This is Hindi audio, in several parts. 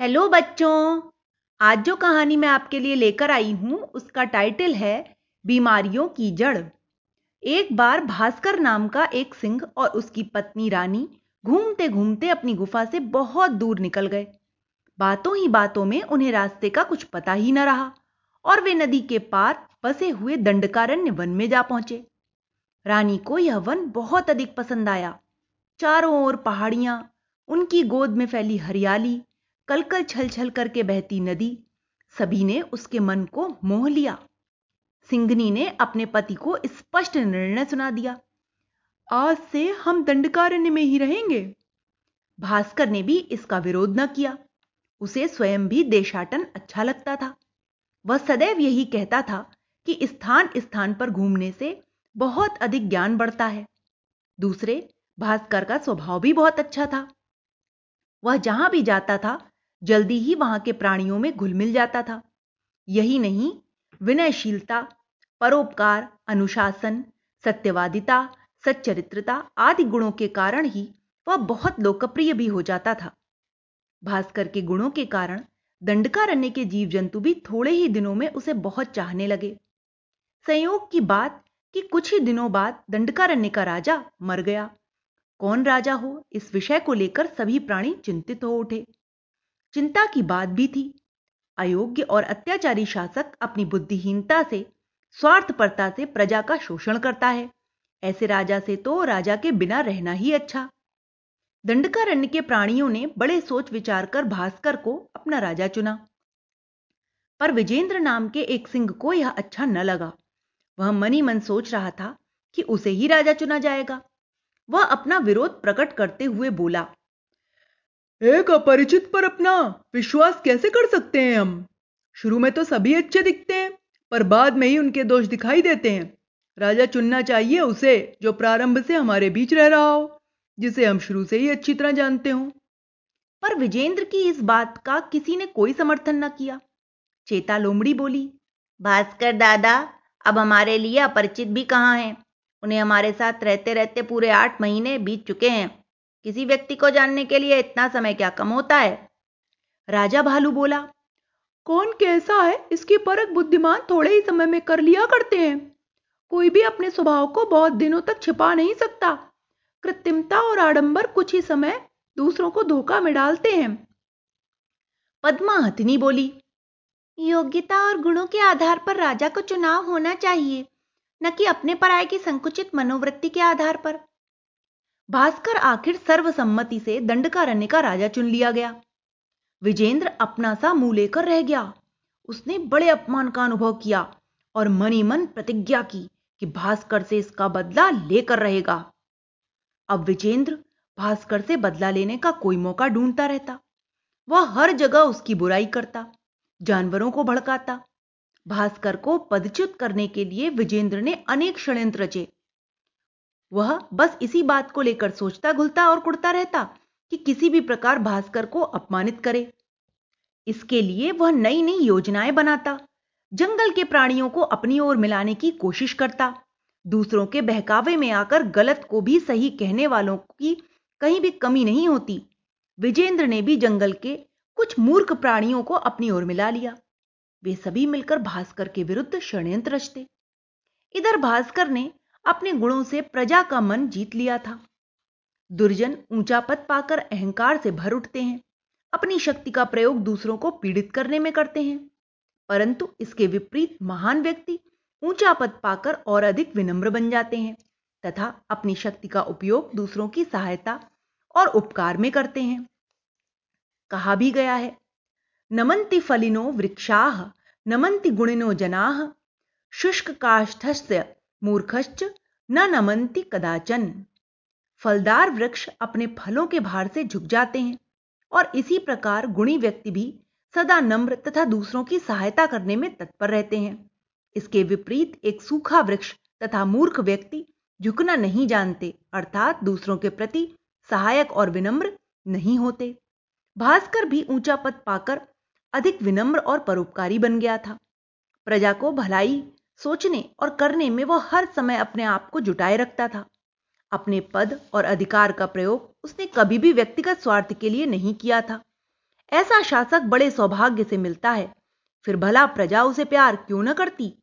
हेलो बच्चों, आज जो कहानी मैं आपके लिए लेकर आई हूँ, उसका टाइटल है बीमारियों की जड़। एक बार भास्कर नाम का एक सिंह और उसकी पत्नी रानी घूमते घूमते अपनी गुफा से बहुत दूर निकल गए। बातों ही बातों में उन्हें रास्ते का कुछ पता ही न रहा और वे नदी के पार बसे हुए दंडकारण्य वन में जा पहुँचे। रानी को यह वन बहुत अधिक पसंद आया। चारों ओर पहाड़ियाँ, उनकी गोद में फैली हरियाली कलकल छल छल करके बहती नदी। सभी ने उसके मन को मोह लिया। सिंगनी ने अपने पति को स्पष्ट निर्णय सुना दिया। आज से हम दंडकारण्य में ही रहेंगे। भास्कर ने भी इसका विरोध न किया। उसे स्वयं भी देशाटन अच्छा लगता था। वह सदैव यही कहता था कि स्थान स्थान पर घूमने से बहुत अधिक ज्ञान बढ़ता है। दूसरे, भास्कर का स्वभाव भी बहुत अच्छा था। वह जहाँ भी जाता था जल्दी ही वहाँ के प्राणियों में घुल मिल जाता था। यही नहीं, विनयशीलता, परोपकार, अनुशासन, सत्यवादिता, सच्चरित्रता आदि गुणों के कारण ही वह बहुत लोकप्रिय भी हो जाता था। भास्कर के गुणों के कारण दंडकारण्य के जीव जंतु भी थोड़े ही दिनों में उसे बहुत चाहने लगे। संयोग की बात कि कुछ ही दिनों बाद दंडकारण्य का राजा मर गया। कौन राजा हो, इस विषय को लेकर सभी प्राणी चिंतित हो उठे। चिंता की बात भी थी। अयोग्य और अत्याचारी शासक अपनी बुद्धिहीनता से, स्वार्थपरता से प्रजा का शोषण करता है। ऐसे राजा से तो राजा के बिना रहना ही अच्छा। दंडकारण्य के प्राणियों ने बड़े सोच विचार कर भास्कर को अपना राजा चुना। पर विजेंद्र नाम के एक सिंह को यह अच्छा न लगा। वह मनी मन सोच रहा था कि उसे ही राजा चुना जाएगा। वह अपना विरोध प्रकट करते हुए बोला एक अपरिचित पर अपना विश्वास कैसे कर सकते हैं हम? शुरू में तो सभी अच्छे दिखते हैं, पर बाद में ही उनके दोष दिखाई देते हैं। राजा चुनना चाहिए उसे जो प्रारंभ से हमारे बीच रह रहा हो, जिसे हम शुरू से ही अच्छी तरह जानते हो। पर विजेंद्र की इस बात का किसी ने कोई समर्थन न किया। चेता लोमड़ी बोली, भास्कर दादा, अब हमारे लिए अपरिचित भी कहाँ हैं? उन्हें हमारे साथ रहते रहते पूरे आठ महीने बीत चुके हैं। किसी व्यक्ति को जानने के लिए इतना समय क्या कम होता है? राजा भालू बोला कौन कैसा है? इसकी परख बुद्धिमान थोड़े ही समय में कर लिया करते हैं। कोई भी अपने स्वभाव को बहुत दिनों तक छिपा नहीं सकता। कृत्रिमता और आडंबर कुछ ही समय दूसरों को धोखा में डालते हैं। पद्मा हथनी बोली योग्यता और गुणों के आधार पर राजा को चुनाव होना चाहिए न कि अपने पराय की संकुचित मनोवृत्ति के आधार पर। भास्कर आखिर सर्वसम्मति से दंडकारण्य का राजा चुन लिया गया। विजेंद्र अपना सा मुँह लेकर रह गया। उसने बड़े अपमान का अनुभव किया और मनी मन प्रतिज्ञा की कि भास्कर से इसका बदला लेकर रहेगा। अब विजेंद्र भास्कर से बदला लेने का कोई मौका ढूंढता रहता। वह हर जगह उसकी बुराई करता, जानवरों को भड़काता। भास्कर को पदच्युत करने के लिए विजेंद्र ने अनेक षड्यंत्र रचे। वह बस इसी बात को लेकर सोचता, घुलता और कुड़ता रहता कि किसी भी प्रकार भास्कर को अपमानित करे। इसके लिए वह नई नई योजनाएँ बनाता, जंगल के प्राणियों को अपनी ओर मिलाने की कोशिश करता, दूसरों के बहकावे में आकर गलत को भी सही कहने वालों की कहीं भी कमी नहीं होती। विजेंद्र ने भी जंगल के कुछ मूर्ख प्राणियों को अपनी ओर मिला लिया। वे सभी मिलकर भास्कर के विरुद्ध षड्यंत्र रचते। इधर भास्कर ने अपने गुणों से प्रजा का मन जीत लिया था। दुर्जन ऊँचा पद पाकर अहंकार से भर उठते हैं। अपनी शक्ति का प्रयोग दूसरों को पीड़ित करने में करते हैं। परंतु इसके विपरीत महान व्यक्ति ऊँचा पद पाकर और अधिक विनम्र बन जाते हैं तथा अपनी शक्ति का उपयोग दूसरों की सहायता और उपकार में करते हैं। कहा भी गया है नमंति फलिनो वृक्षाह नमंति गुणिनो जनाह शुष्क काष्ठस्य मूर्खश्च न नमंती कदाचन। फलदार वृक्ष अपने फलों के भार से झुक जाते हैं और इसी प्रकार गुणी व्यक्ति भी सदा नम्र तथा दूसरों की सहायता करने में तत्पर रहते हैं। इसके विपरीत एक सूखा वृक्ष तथा मूर्ख व्यक्ति झुकना नहीं जानते, अर्थात दूसरों के प्रति सहायक और विनम्र नहीं होते। भास्कर भी ऊँचा पद पाकर अधिक विनम्र और परोपकारी बन गया था। प्रजा को भलाई सोचने और करने में वह हर समय अपने आप को जुटाए रखता था। अपने पद और अधिकार का प्रयोग उसने कभी भी व्यक्तिगत स्वार्थ के लिए नहीं किया था। ऐसा शासक बड़े सौभाग्य से मिलता है। फिर भला प्रजा उसे प्यार क्यों न करती?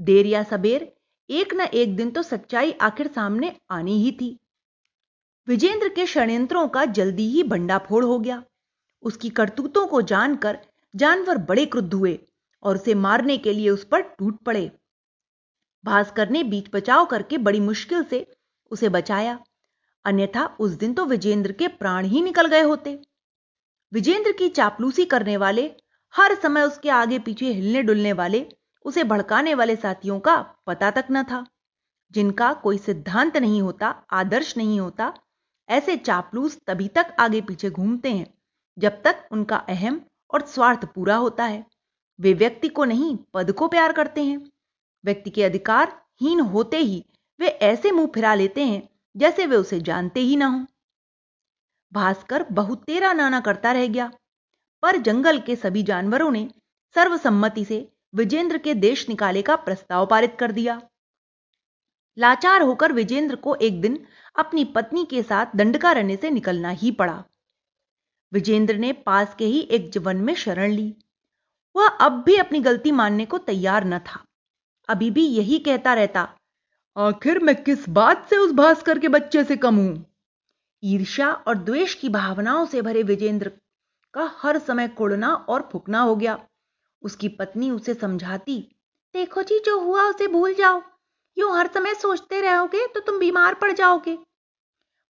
देर या सबेर, एक न एक दिन तो सच्चाई आखिर सामने आनी ही थी। विजेंद्र के षड्यंत्रों का जल्दी ही भंडाफोड़ हो गया। उसकी करतूतों को जानकर जानवर बड़े क्रुद्ध हुए। और उसे मारने के लिए उस पर टूट पड़े। भास्कर ने बीच बचाव करके बड़ी मुश्किल से उसे बचाया। अन्यथा उस दिन तो विजेंद्र के प्राण ही निकल गए होते। विजेंद्र की चापलूसी करने वाले, हर समय उसके आगे पीछे हिलने डुलने वाले, उसे भड़काने वाले साथियों का पता तक न था। जिनका कोई सिद्धांत नहीं होता, आदर्श नहीं होता, ऐसे चापलूस तभी तक आगे पीछे घूमते हैं, जब तक उनका अहम और स्वार्थ पूरा होता है। वे व्यक्ति को नहीं, पद को प्यार करते हैं। व्यक्ति के अधिकार हीन होते ही वे ऐसे मुँह फिरा लेते हैं, जैसे वे उसे जानते ही ना हो। भास्कर बहुत तेरा नाना करता रह गया। पर जंगल के सभी जानवरों ने सर्वसम्मति से विजेंद्र के देश निकाले का प्रस्ताव पारित कर दिया। लाचार होकर विजेंद्र को एक दिन अपनी पत्नी के साथ दंडकारण्य से निकलना ही पड़ा। विजेंद्र ने पास के ही एक जीवन में शरण ली। वह अब भी अपनी गलती मानने को तैयार न था। अभी भी यही कहता रहता, आखिर मैं किस बात से उस भास्कर के बच्चे से कम हूँ? ईर्ष्या और द्वेष की भावनाओं से भरे विजेंद्र का हर समय कुड़ना और फुकना हो गया। उसकी पत्नी उसे समझाती, देखो जी, जो हुआ उसे भूल जाओ। यूँ हर समय सोचते रहोगे तो तुम बीमार पड़ जाओगे।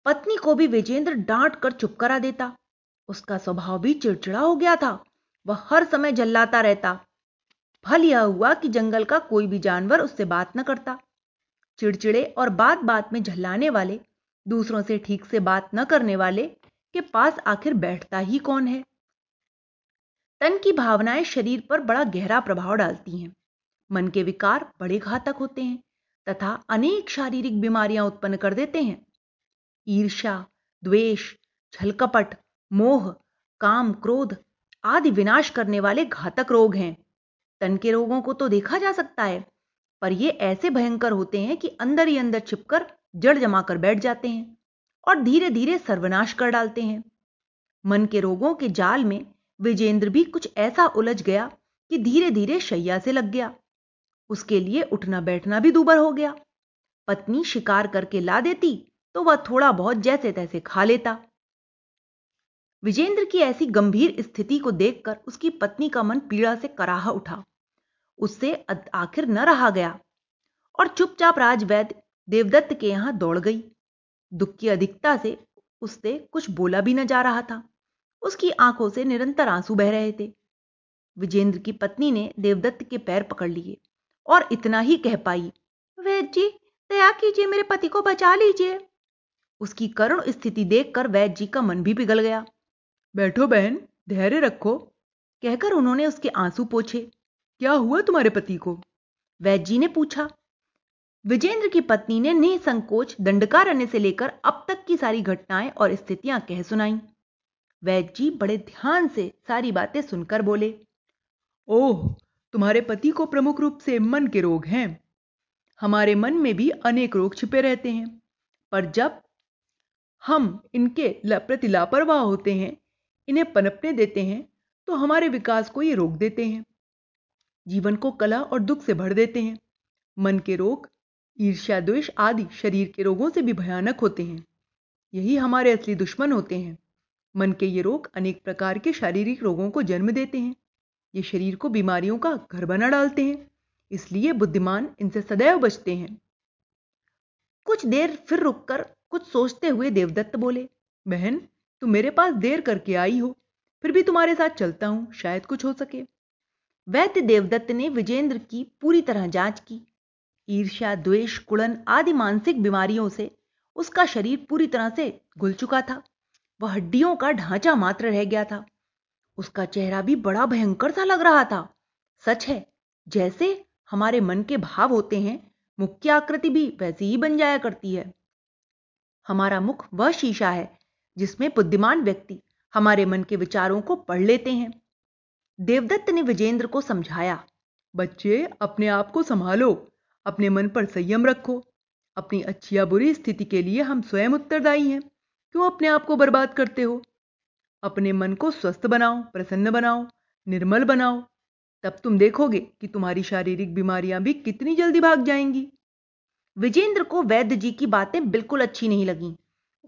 पत्नी को भी विजेंद्र डांट कर चुप करा देता। उसका स्वभाव भी चिड़चिड़ा हो गया था। वह हर समय जल्लाता रहता। फल यह हुआ कि जंगल का कोई भी जानवर उससे बात न करता। चिड़चिड़े और बात बात में झल्लाने वाले, दूसरों से ठीक से बात न करने वाले के पास आखिर बैठता ही कौन है? तन की भावनाएँ शरीर पर बड़ा गहरा प्रभाव डालती हैं। मन के विकार बड़े घातक होते हैं तथा अनेक शारीरिक बीमारियाँ उत्पन्न कर देते हैं। ईर्ष्या, द्वेष, छलकपट, मोह, काम, क्रोध आदि विनाश करने वाले घातक रोग हैं। तन के रोगों को तो देखा जा सकता है, पर ये ऐसे भयंकर होते हैं कि अंदर ही अंदर छिपकर जड़ जमा कर बैठ जाते हैं और धीरे धीरे सर्वनाश कर डालते हैं। मन के रोगों के जाल में विजेंद्र भी कुछ ऐसा उलझ गया कि धीरे धीरे शैया से लग गया। उसके लिए उठना बैठना भी दूबर हो गया। पत्नी शिकार करके ला देती तो वह थोड़ा बहुत जैसे तैसे खा लेता। विजेंद्र की ऐसी गंभीर स्थिति को देखकर उसकी पत्नी का मन पीड़ा से कराह उठा। उससे आखिर न रहा गया और चुपचाप राजवैद देवदत्त के यहाँ दौड़ गई। दुख की अधिकता से उससे कुछ बोला भी न जा रहा था। उसकी आँखों से निरंतर आँसू बह रहे थे। विजेंद्र की पत्नी ने देवदत्त के पैर पकड़ लिए और इतना ही कह पाई, वैद्य जी, दया कीजिए मेरे पति को बचा लीजिए। उसकी करुण स्थिति देखकर वैद्य जी का मन भी पिघल गया। बैठो बहन, धैर्य रखो। कहकर उन्होंने उसके आँसू पोछे। क्या हुआ तुम्हारे पति को? वैद्य जी ने पूछा। विजेंद्र की पत्नी ने निसंकोच दंडकारण्य से लेकर अब तक की सारी घटनाएँ और स्थितियाँ कह सुनाई। वैद्य जी बड़े ध्यान से सारी बातें सुनकर बोले, ओह, तुम्हारे पति को प्रमुख रूप से मन के रोग हैं। हमारे मन में भी अनेक रोग छिपे रहते हैं। पर जब हम इनके प्रति लापरवाह होते हैं इन्हें पनपने देते हैं तो हमारे विकास को ये रोक देते हैं। जीवन को कला और दुख से भर देते हैं। मन के रोग, ईर्ष्या द्वेष आदि शरीर के रोगों से भी भयानक होते हैं। यही हमारे असली दुश्मन होते हैं। मन के ये रोग अनेक प्रकार के शारीरिक रोगों को जन्म देते हैं। ये शरीर को बीमारियों का घर बना डालते हैं, इसलिए बुद्धिमान इनसे सदैव बचते हैं। कुछ देर फिर रुककर कुछ सोचते हुए देवदत्त बोले, बहन तुम मेरे पास देर करके आई हो, फिर भी तुम्हारे साथ चलता हूँ, शायद कुछ हो सके। वैद्य देवदत्त ने विजेंद्र की पूरी तरह जाँच की। ईर्ष्या, द्वेष, कुड़न आदि मानसिक बीमारियों से उसका शरीर पूरी तरह से घुल चुका था। वह हड्डियों का ढांचा मात्र रह गया था। उसका चेहरा भी बड़ा भयंकर सा लग रहा था। सच है, जैसे हमारे मन के भाव होते हैं मुख की आकृति भी वैसी ही बन जाया करती है। हमारा मुख वह शीशा है जिसमें बुद्धिमान व्यक्ति हमारे मन के विचारों को पढ़ लेते हैं। देवदत्त ने विजेंद्र को समझाया, बच्चे, अपने आप को संभालो, अपने मन पर संयम रखो। अपनी अच्छी या बुरी स्थिति के लिए हम स्वयं उत्तरदायी हैं। क्यों अपने आप को बर्बाद करते हो? अपने मन को स्वस्थ बनाओ, प्रसन्न बनाओ, निर्मल बनाओ। तब तुम देखोगे कि तुम्हारी शारीरिक बीमारियाँ भी कितनी जल्दी भाग जाएँगी। विजेंद्र को वैद्य जी की बातें बिल्कुल अच्छी नहीं लगीं।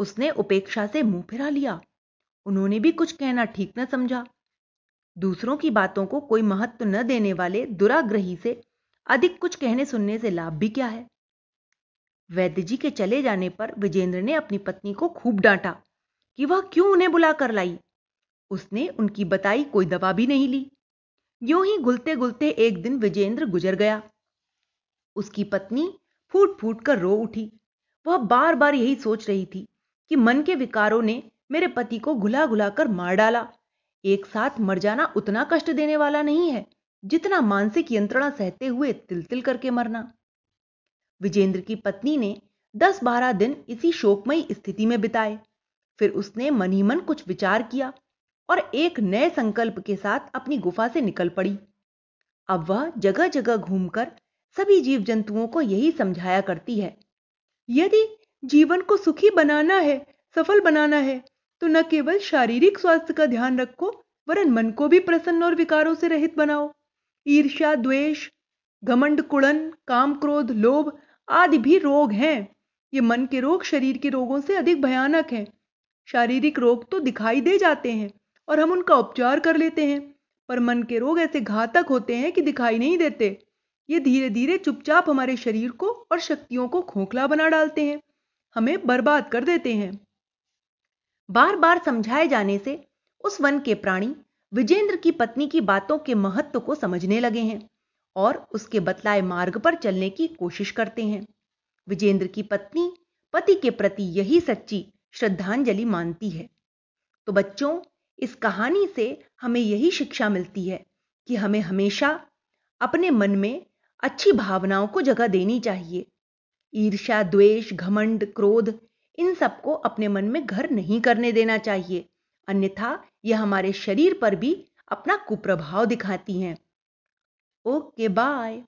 उसने उपेक्षा से मुँह फिरा लिया। उन्होंने भी कुछ कहना ठीक न समझा। दूसरों की बातों को कोई महत्व न देने वाले दुराग्रही से अधिक कुछ कहने सुनने से लाभ भी क्या है? वैद्य जी के चले जाने पर विजेंद्र ने अपनी पत्नी को खूब डांटा कि वह क्यों उन्हें बुलाकर लाई। उसने उनकी बताई कोई दवा भी नहीं ली। यूँ ही गुलते गुलते एक दिन विजेंद्र गुजर गया। उसकी पत्नी फूट फूट कर रो उठी। वह बार बार यही सोच रही थी कि मन के विकारों ने मेरे पति को घुला घुला कर मार डाला। एक साथ मर जाना उतना कष्ट देने वाला नहीं है, जितना मानसिक यंत्रणा सहते हुए तिल तिल करके मरना। विजेंद्र की पत्नी ने दस बारह दिन इसी शोकमयी स्थिति में बिताए। फिर उसने मन ही मन कुछ विचार किया और एक नए संकल्प के साथ अपनी गुफा से निकल पड़ी। अब वह जगह जगह घूमकर सभी जीव जंतुओं को यही समझाया करती है, यदि जीवन को सुखी बनाना है, सफल बनाना है तो न केवल शारीरिक स्वास्थ्य का ध्यान रखो, वरन मन को भी प्रसन्न और विकारों से रहित बनाओ। ईर्ष्या, द्वेष, घमंड, कुड़न, काम क्रोध, लोभ आदि भी रोग हैं। ये मन के रोग शरीर के रोगों से अधिक भयानक हैं। शारीरिक रोग तो दिखाई दे जाते हैं और हम उनका उपचार कर लेते हैं, पर मन के रोग ऐसे घातक होते हैं कि दिखाई नहीं देते। ये धीरे धीरे चुपचाप हमारे शरीर को और शक्तियों को खोखला बना डालते हैं। हमें बर्बाद कर देते हैं। बार बार समझाए जाने से उस वन के प्राणी विजेंद्र की पत्नी की बातों के महत्व को समझने लगे हैं और उसके बतलाए मार्ग पर चलने की कोशिश करते हैं। विजेंद्र की पत्नी पति के प्रति यही सच्ची श्रद्धांजलि मानती है। तो बच्चों, इस कहानी से हमें यही शिक्षा मिलती है कि हमें हमेशा अपने मन में अच्छी भावनाओं को जगह देनी चाहिए। ईर्ष्या, द्वेष, घमंड, क्रोध, इन सबको अपने मन में घर नहीं करने देना चाहिए। अन्यथा यह हमारे शरीर पर भी अपना कुप्रभाव दिखाती हैं। Okay, bye.